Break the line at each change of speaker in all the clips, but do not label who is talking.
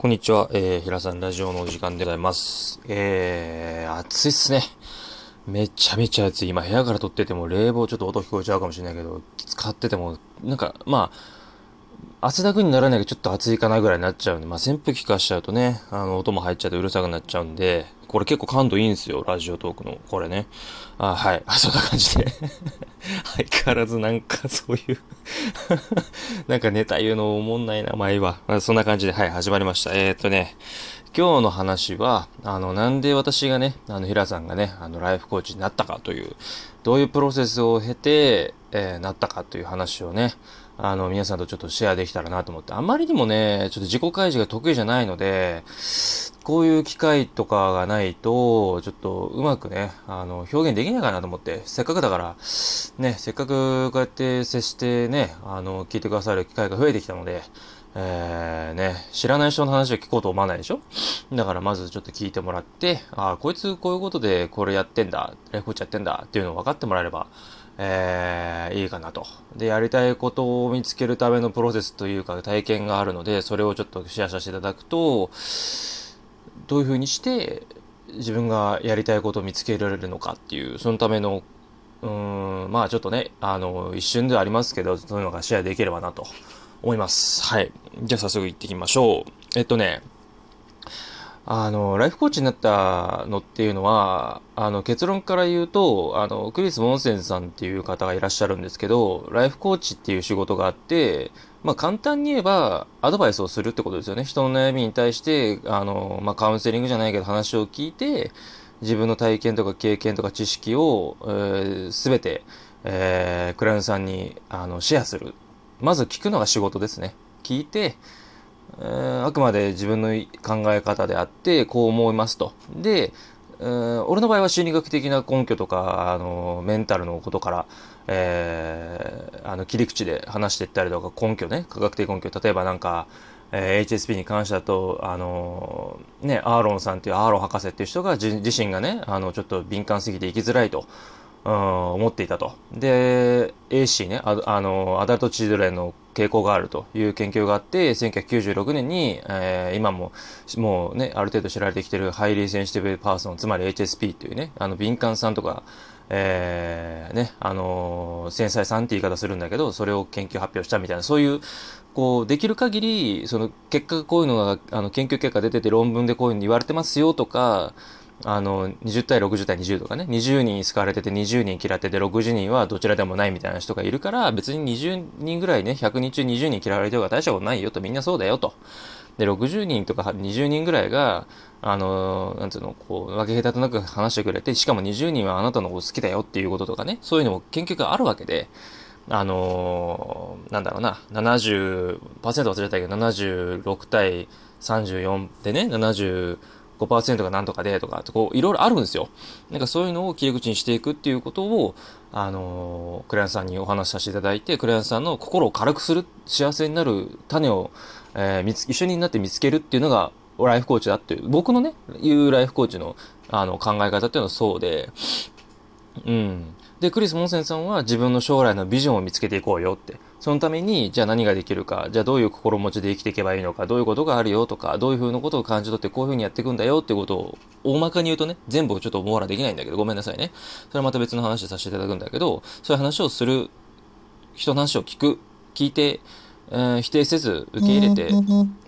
こんにちは、えー、平さんラジオのお時間でございます。えー、暑いっすね。めちゃめちゃ暑い。今部屋から撮ってても冷房ちょっと音聞こえちゃうかもしれないけど、使ってても、なんか、まあ、汗だくにならないけどちょっと暑いかなぐらいになっちゃうんで、まあ扇風機かしちゃうとね、あの、音も入っちゃってうるさくなっちゃうんで、これ結構感度いいんですよ、ラジオトークの。これね。あ、はい。そんな感じで。相変わらずなんかそういう なんかネタ言うのおもんないな、前は。まあ、そんな感じで、はい、始まりました。えー、っとね、今日の話は、あの、なんで私がね、あの、平さんがね、あの、ライフコーチになったかという、どういうプロセスを経て、えー、なったかという話をね、あの、皆さんとちょっとシェアできたらなと思って、あまりにもね、ちょっと自己開示が得意じゃないので、こういう機会とかがないと、ちょっとうまくね、あの、表現できないかなと思って、せっかくだから、ね、せっかくこうやって接してね、あの、聞いてくださる機会が増えてきたので、えー、ね、知らない人の話を聞こうと思わないでしょ？だからまずちょっと聞いてもらって、ああ、こいつこういうことでこれやってんだ、ライフコーチやってんだっていうのを分かってもらえれば、えー、いいかなと。で、やりたいことを見つけるためのプロセスというか体験があるので、それをちょっとシェアさせていただくと、どういうふうにして自分がやりたいことを見つけられるのかっていう、そのための、うーん、まあちょっとね、あの、一瞬ではありますけど、そういうのがシェアできればなと思います。はい。じゃあ早速行ってきましょう。えっとね、あの、ライフコーチになったのっていうのは、あの、結論から言うと、あの、クリス・モンセンさんっていう方がいらっしゃるんですけど、ライフコーチっていう仕事があって、まあ、簡単に言えば、アドバイスをするってことですよね。人の悩みに対して、あの、まあ、カウンセリングじゃないけど話を聞いて、自分の体験とか経験とか知識を、えー、べて、えー、クライアントさんに、あの、シェアする。まず聞くのが仕事ですね。聞いて、あくまで自分の考え方であって、こう思いますと。で、俺の場合は心理学的な根拠とか、あの、メンタルのことから、えーあの、切り口で話していったりとか、根拠ね、科学的根拠。例えばなんか、えー HSP に関してだと、あのね、アーロンさんっていう、アーロン博士っていう人が自自身がね、あの、ちょっと敏感すぎて生きづらいと。うん、思っていたと。で、AC ね、ああの、アダルトチルドレンの傾向があるという研究があって、1996年に、えー今も、もうね、ある程度知られてきてる highly sensitive person、つまり HSP っていうね、あの、敏感さんとか、えーね、あのー繊細さんって言い方するんだけど、それを研究発表したみたいな、そういう、こう、できる限り、その、結果こういうのが、あの、研究結果出てて論文でこういうの言われてますよとか、あの、20対60対20とかね、20人好かれてて20人嫌ってて60人はどちらでもないみたいな人がいるから、別に20人ぐらいね、100人中20人嫌われてるが大したことないよと、みんなそうだよと。で、60人とか20人ぐらいが、あの、なんつうの、こう、分け隔てなく話してくれて、しかも20人はあなたのこと好きだよっていうこととかね、そういうのも研究があるわけで、あのーなんだろうな、70%忘れたけど、76対34でね、70 5%がなんとかでとか、こう、いろいろあるんですよ。なんかそういうのを切り口にしていくっていうことを、あのークライアントさんにお話しさせていただいて、クライアントさんの心を軽くする、幸せになる種を、えー見つ、一緒になって見つけるっていうのが、ライフコーチだっていう、僕のね、いうライフコーチの、あの、考え方っていうのはそうで、うん。で、クリス・モンセンさんは自分の将来のビジョンを見つけていこうよって。そのために、じゃあ何ができるか、じゃあどういう心持ちで生きていけばいいのか、どういうことがあるよとか、どういうふうなことを感じ取ってこういうふうにやっていくんだよっていうことを、大まかに言うとね、全部をちょっと網羅できないんだけど、ごめんなさいね。それはまた別の話させていただくんだけど、そういう話をする、人の話を聞く、聞いて、えー否定せず受け入れて、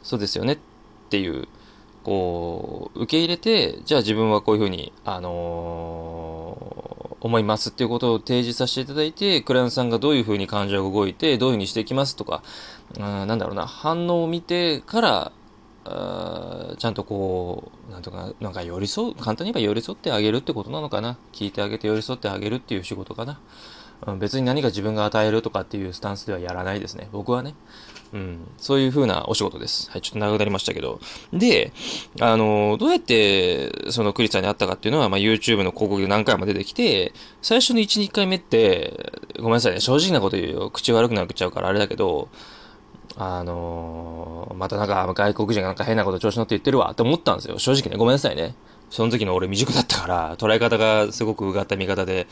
そうですよねっていう、こう、受け入れて、じゃあ自分はこういうふうに、あのー思いますっていうことを提示させていただいて、クライアントさんがどういうふうに感情が動いて、どういうふうにしていきますとか、うんなんだろうな、反応を見てから、あーちゃんとこう、なんとか、なんか寄り添う、簡単に言えば寄り添ってあげるってことなのかな。聞いてあげて寄り添ってあげるっていう仕事かな。別に何か自分が与えるとかっていうスタンスではやらないですね。僕はね。うん。そういう風なお仕事です。はい、ちょっと長くなりましたけど。で、あの、どうやって、そのクリスさんに会ったかっていうのは、まあ、YouTube の広告で何回も出てきて、最初の1、2回目って、ごめんなさいね、正直なこと言うよ。口悪くなっちゃうからあれだけど、あのまたなんか外国人がなんか変なこと調子乗って言ってるわって思ったんですよ。正直ね、ごめんなさいね。その時の俺未熟だったから、捉え方がすごくうがった見方で、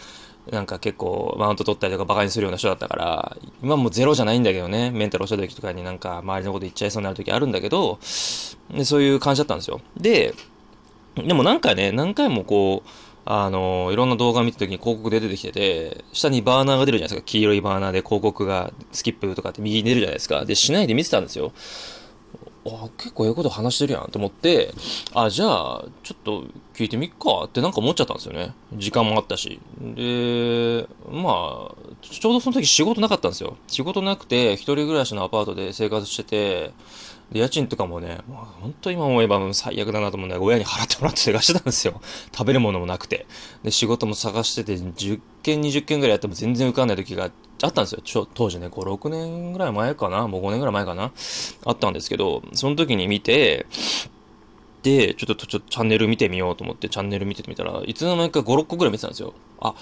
なんか結構マウント取ったりとかバカにするような人だったから、今もゼロじゃないんだけどね、メンタル落ちた時とかになんか周りのこと言っちゃいそうになる時あるんだけど、でそういう感じだったんですよ。で、でもなんかね、何回もこう、あの、いろんな動画見た時に広告で出てきてて、下にバーナーが出るじゃないですか。黄色いバーナーで広告がスキップとかって右に出るじゃないですか。で、しないで見てたんですよ。あ、結構ええこと話してるやんと思って、あ、じゃあ、ちょっと聞いてみっかってなんか思っちゃったんですよね。時間もあったし。で、まあ、ちょうどその時仕事なかったんですよ。仕事なくて、一人暮らしのアパートで生活してて、で、家賃とかもね、もう本当今思えば最悪だなと思うんだけど、親に払ってもらって生活してたんですよ。食べるものもなくて。で、仕事も探してて、10件、20件ぐらいやっても全然受かんない時があっあったんですよ。ちょ、当時ね、5、6年ぐらい前かなもう5年ぐらい前かなあったんですけど、その時に見て、で、ちょっと、ちょっとチャンネル見てみようと思ってチャンネル見てみたらいつの間にか5、6個ぐらい見てたんですよ。あ、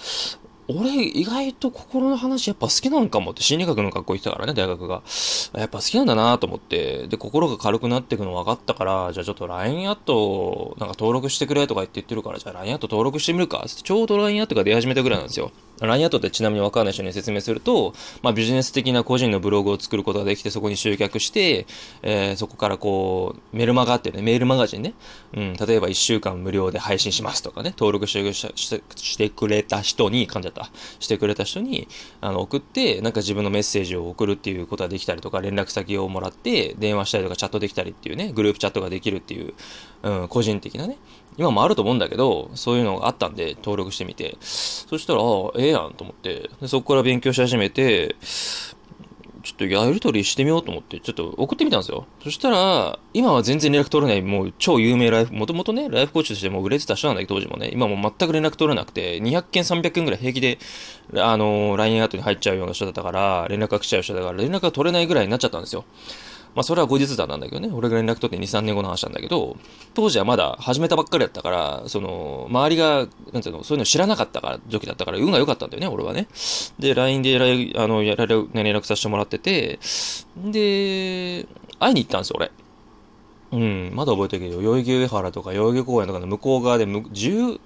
俺意外と心の話やっぱ好きなんかもって心理学の学校行ってたからね、大学が。やっぱ好きなんだなと思って、で、心が軽くなっていくの分かったから、じゃあちょっと LINE アットなんか登録してくれとか言って言ってるから、じゃあ LINE アット登録してみるかちょうど LINE アットが出始めたぐらいなんですよ。LINE アットってちなみに分かんない人に説明すると、まあビジネス的な個人のブログを作ることができて、そこに集客して、えー、そこからこう、メルマガってね、メールマガジンね、うん、例えば1週間無料で配信しますとかね、登録してしてくれた人に、噛んじゃった、してくれた人に、あの、送って、なんか自分のメッセージを送るっていうことができたりとか、連絡先をもらって、電話したりとかチャットできたりっていうね、グループチャットができるっていう、うん、個人的なね、今もあると思うんだけど、そういうのがあったんで、登録してみて。そしたら、ああ、ええやんと思って、でそこから勉強し始めて、ちょっとやりとりしてみようと思って、ちょっと送ってみたんですよ。そしたら、今は全然連絡取れない、もう超有名ライフ、もともとね、ライフコーチとしても売れてた人なんだけど、当時もね、今も全く連絡取れなくて、200件、300件ぐらい平気で、あのー、LINE アートに入っちゃうような人だったから、連絡が来ちゃう人だから、連絡が取れないぐらいになっちゃったんですよ。まあそれは後日談なんだけどね、俺が連絡取って2、3年後の話なんだけど、当時はまだ始めたばっかりだったから、その、周りが、なんていうの、そういうの知らなかったから、時だったから、運が良かったんだよね、俺はね。で、LINE であの、やられる、連絡させてもらってて、で、会いに行ったんですよ、俺。うん、まだ覚えてるけど、代々木上原とか代々木公園とかの向こう側で、10、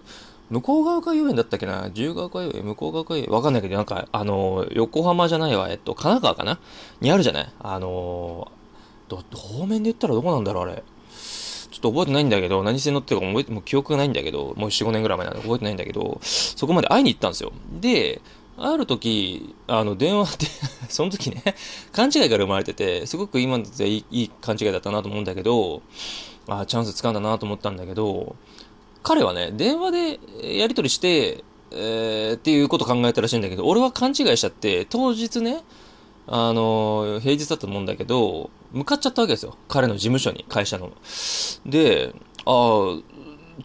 向こう側か遊園だったっけな？自由側か遊園？向こう側か遊園？わかんないけど、なんか、あの、横浜じゃないわ、えっと、神奈川かな？にあるじゃない？あの、ど、方面で言ったらどこなんだろう、あれ。ちょっと覚えてないんだけど、何線乗ってるか覚えて、もう記憶がないんだけど、もう4、5年ぐらい前なんで覚えてないんだけど、そこまで会いに行ったんですよ。で、ある時、あの、電話で その時ね、勘違いから生まれてて、すごく今でいいいい勘違いだったなと思うんだけど、あチャンスつかんだなと思ったんだけど、彼はね、電話でやり取りして、えー、っていうこと考えたらしいんだけど、俺は勘違いしちゃって、当日ね、あの、平日だったと思うんだけど、向かっちゃったわけですよ。彼の事務所に、会社の。で、ああ、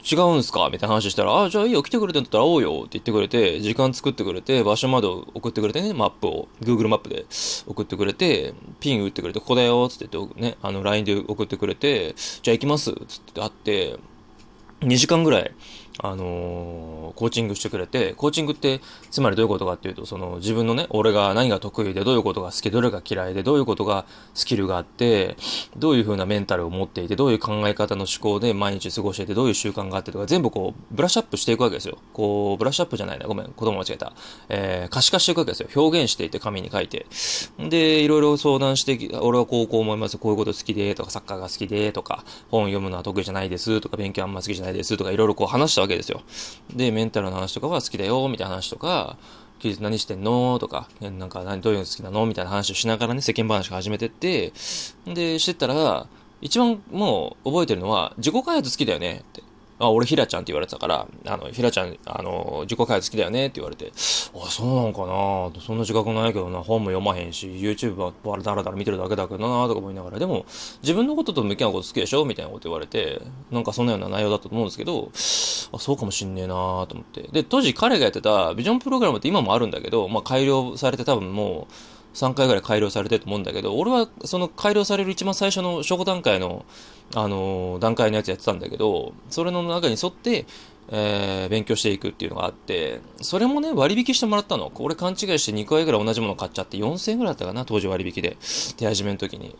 違うんすか？みたいな話したら、ああ、じゃあいいよ、来てくれてんだったら会おうよって言ってくれて、時間作ってくれて、場所まで送ってくれてね、マップを、Google マップで送ってくれて、ピン打ってくれて、ここだよ、って言ってね、あの、LINE で送ってくれて、じゃあ行きますつって会って、2時間ぐらい、あのー、コーチングしてくれて、コーチングって、つまりどういうことかっていうと、その自分のね、俺が何が得意で、どういうことが好き、どれが嫌いで、どういうことがスキルがあって、どういう風なメンタルを持っていて、どういう考え方の思考で毎日過ごしていて、どういう習慣があってとか、全部こう、ブラッシュアップしていくわけですよ。こう、ブラッシュアップじゃないな、ごめん、言葉間違えた。えー、可視化していくわけですよ。表現していて、紙に書いて。で、いろいろ相談して、俺はこうこう思います、こういうこと好きで、とか、サッカーが好きで、とか、本読むのは得意じゃないです、とか、勉強あんま好きじゃないです、とか、いろいろこう話したわけけですよ。で、メンタルの話とかは好きだよ、みたいな話とか、休日何してんの？とか、なんか何、どういうの好きなの？みたいな話をしながらね、世間話が始めてって、で、してったら、一番もう覚えてるのは、自己開発好きだよねって。あ、俺、ひらちゃんって言われてたから、あの、ひらちゃん、あの、自己開発好きだよねって言われて、あ、そうなんかな？そんな自覚ないけどな、本も読まへんし、YouTube はだらだら見てるだけだけどなとか思いながら、でも、自分のことと向き合うこと好きでしょ？みたいなこと言われて、なんかそんなような内容だったと思うんですけど、あ、そうかもしんねえなと思って。で、当時彼がやってたビジョンプログラムって今もあるんだけど、まあ、改良されて多分もう、3回ぐらい改良されてると思うんだけど、俺はその改良される一番最初の初歩段階の、あのー、段階のやつやってたんだけど、それの中に沿って、えー、勉強していくっていうのがあって、それもね、割引してもらったの。これ勘違いして2回ぐらい同じもの買っちゃって4000円ぐらいだったかな、当時割引で。手始めの時に。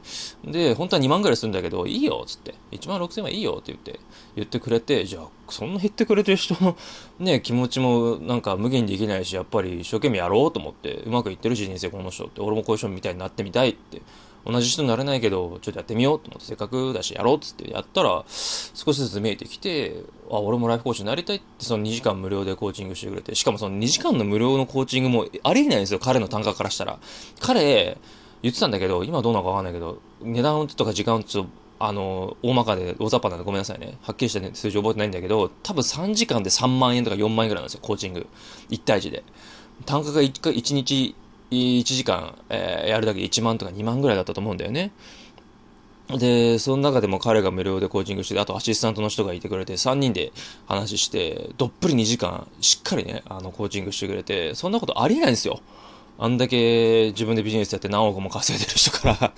で、本当は2万ぐらいするんだけど、いいよ、っつって。1万6000円はいいよって言って、言ってくれて、じゃあ、そんな減ってくれてる人の ね、気持ちもなんか無限にできないし、やっぱり一生懸命やろうと思って、うまくいってるし、人生この人って、俺もこういう人みたいになってみたいって同じ人になれないけど、ちょっとやってみようと思って、せっかくだしやろうっつってやったら、少しずつ見えてきて、あ、俺もライフコーチになりたいって、その2時間無料でコーチングしてくれて、しかもその2時間の無料のコーチングもありえないんですよ、彼の単価からしたら。彼、言ってたんだけど、今どうなのかわかんないけど、値段とか時間ちょっと、あの、大まかで大雑把なんでごめんなさいね。はっきりした、ね、数字覚えてないんだけど、多分3時間で3万円とか4万円ぐらいなんですよ、コーチング。1対1で。単価が 1, 1日1時間、えー、やるだけ1万とか2万ぐらいだったと思うんだよね。で、その中でも彼が無料でコーチングして、あとアシスタントの人がいてくれて、3人で話して、どっぷり2時間、しっかりね、あの、コーチングしてくれて、そんなことありえないんですよ。あんだけ自分でビジネスやって何億も稼いでる人か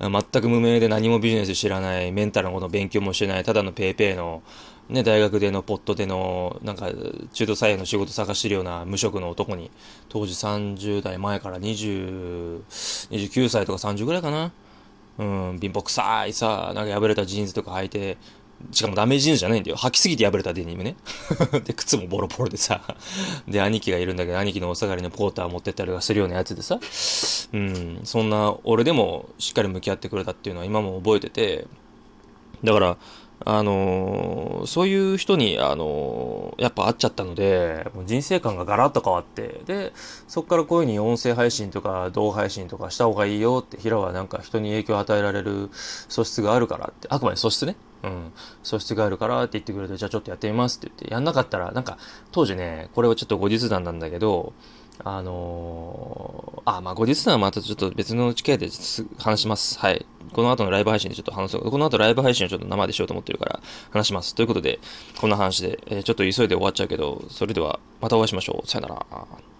ら 全く無名で何もビジネス知らない、メンタルのこと勉強もしてない、ただのペーペーの、ね、大学出のぽっと出の、なんか、中途採用の仕事探してるような無職の男に、当時30代前から20、29歳とか30ぐらいかな。うん、貧乏臭いさ、なんか破れたジーンズとか履いて、しかもダメージーンズじゃないんだよ。履きすぎて破れたデニムね。で、靴もボロボロでさ。で、兄貴がいるんだけど、兄貴のお下がりのポーター持ってったりとかするようなやつでさ。うん、そんな俺でもしっかり向き合ってくれたっていうのは今も覚えてて。だから、あのー、そういう人に、あのー、やっぱ会っちゃったので、もう人生観がガラッと変わって、で、そこからこういうふうに音声配信とか動配信とかした方がいいよって、平はなんか人に影響を与えられる素質があるからって、あくまで素質ね。うん。素質があるからって言ってくれて、じゃあちょっとやってみますって言って、やんなかったら、なんか、当時ね、これはちょっと後日談なんだけど、あのー、あ、まあ、後日談はまたちょっと別の機会で話します。はい。この後のライブ配信でちょっと話そう。この後ライブ配信をちょっと生でしようと思ってるから話します。ということで、こんな話で、えー、ちょっと急いで終わっちゃうけど、それではまたお会いしましょう。さよなら。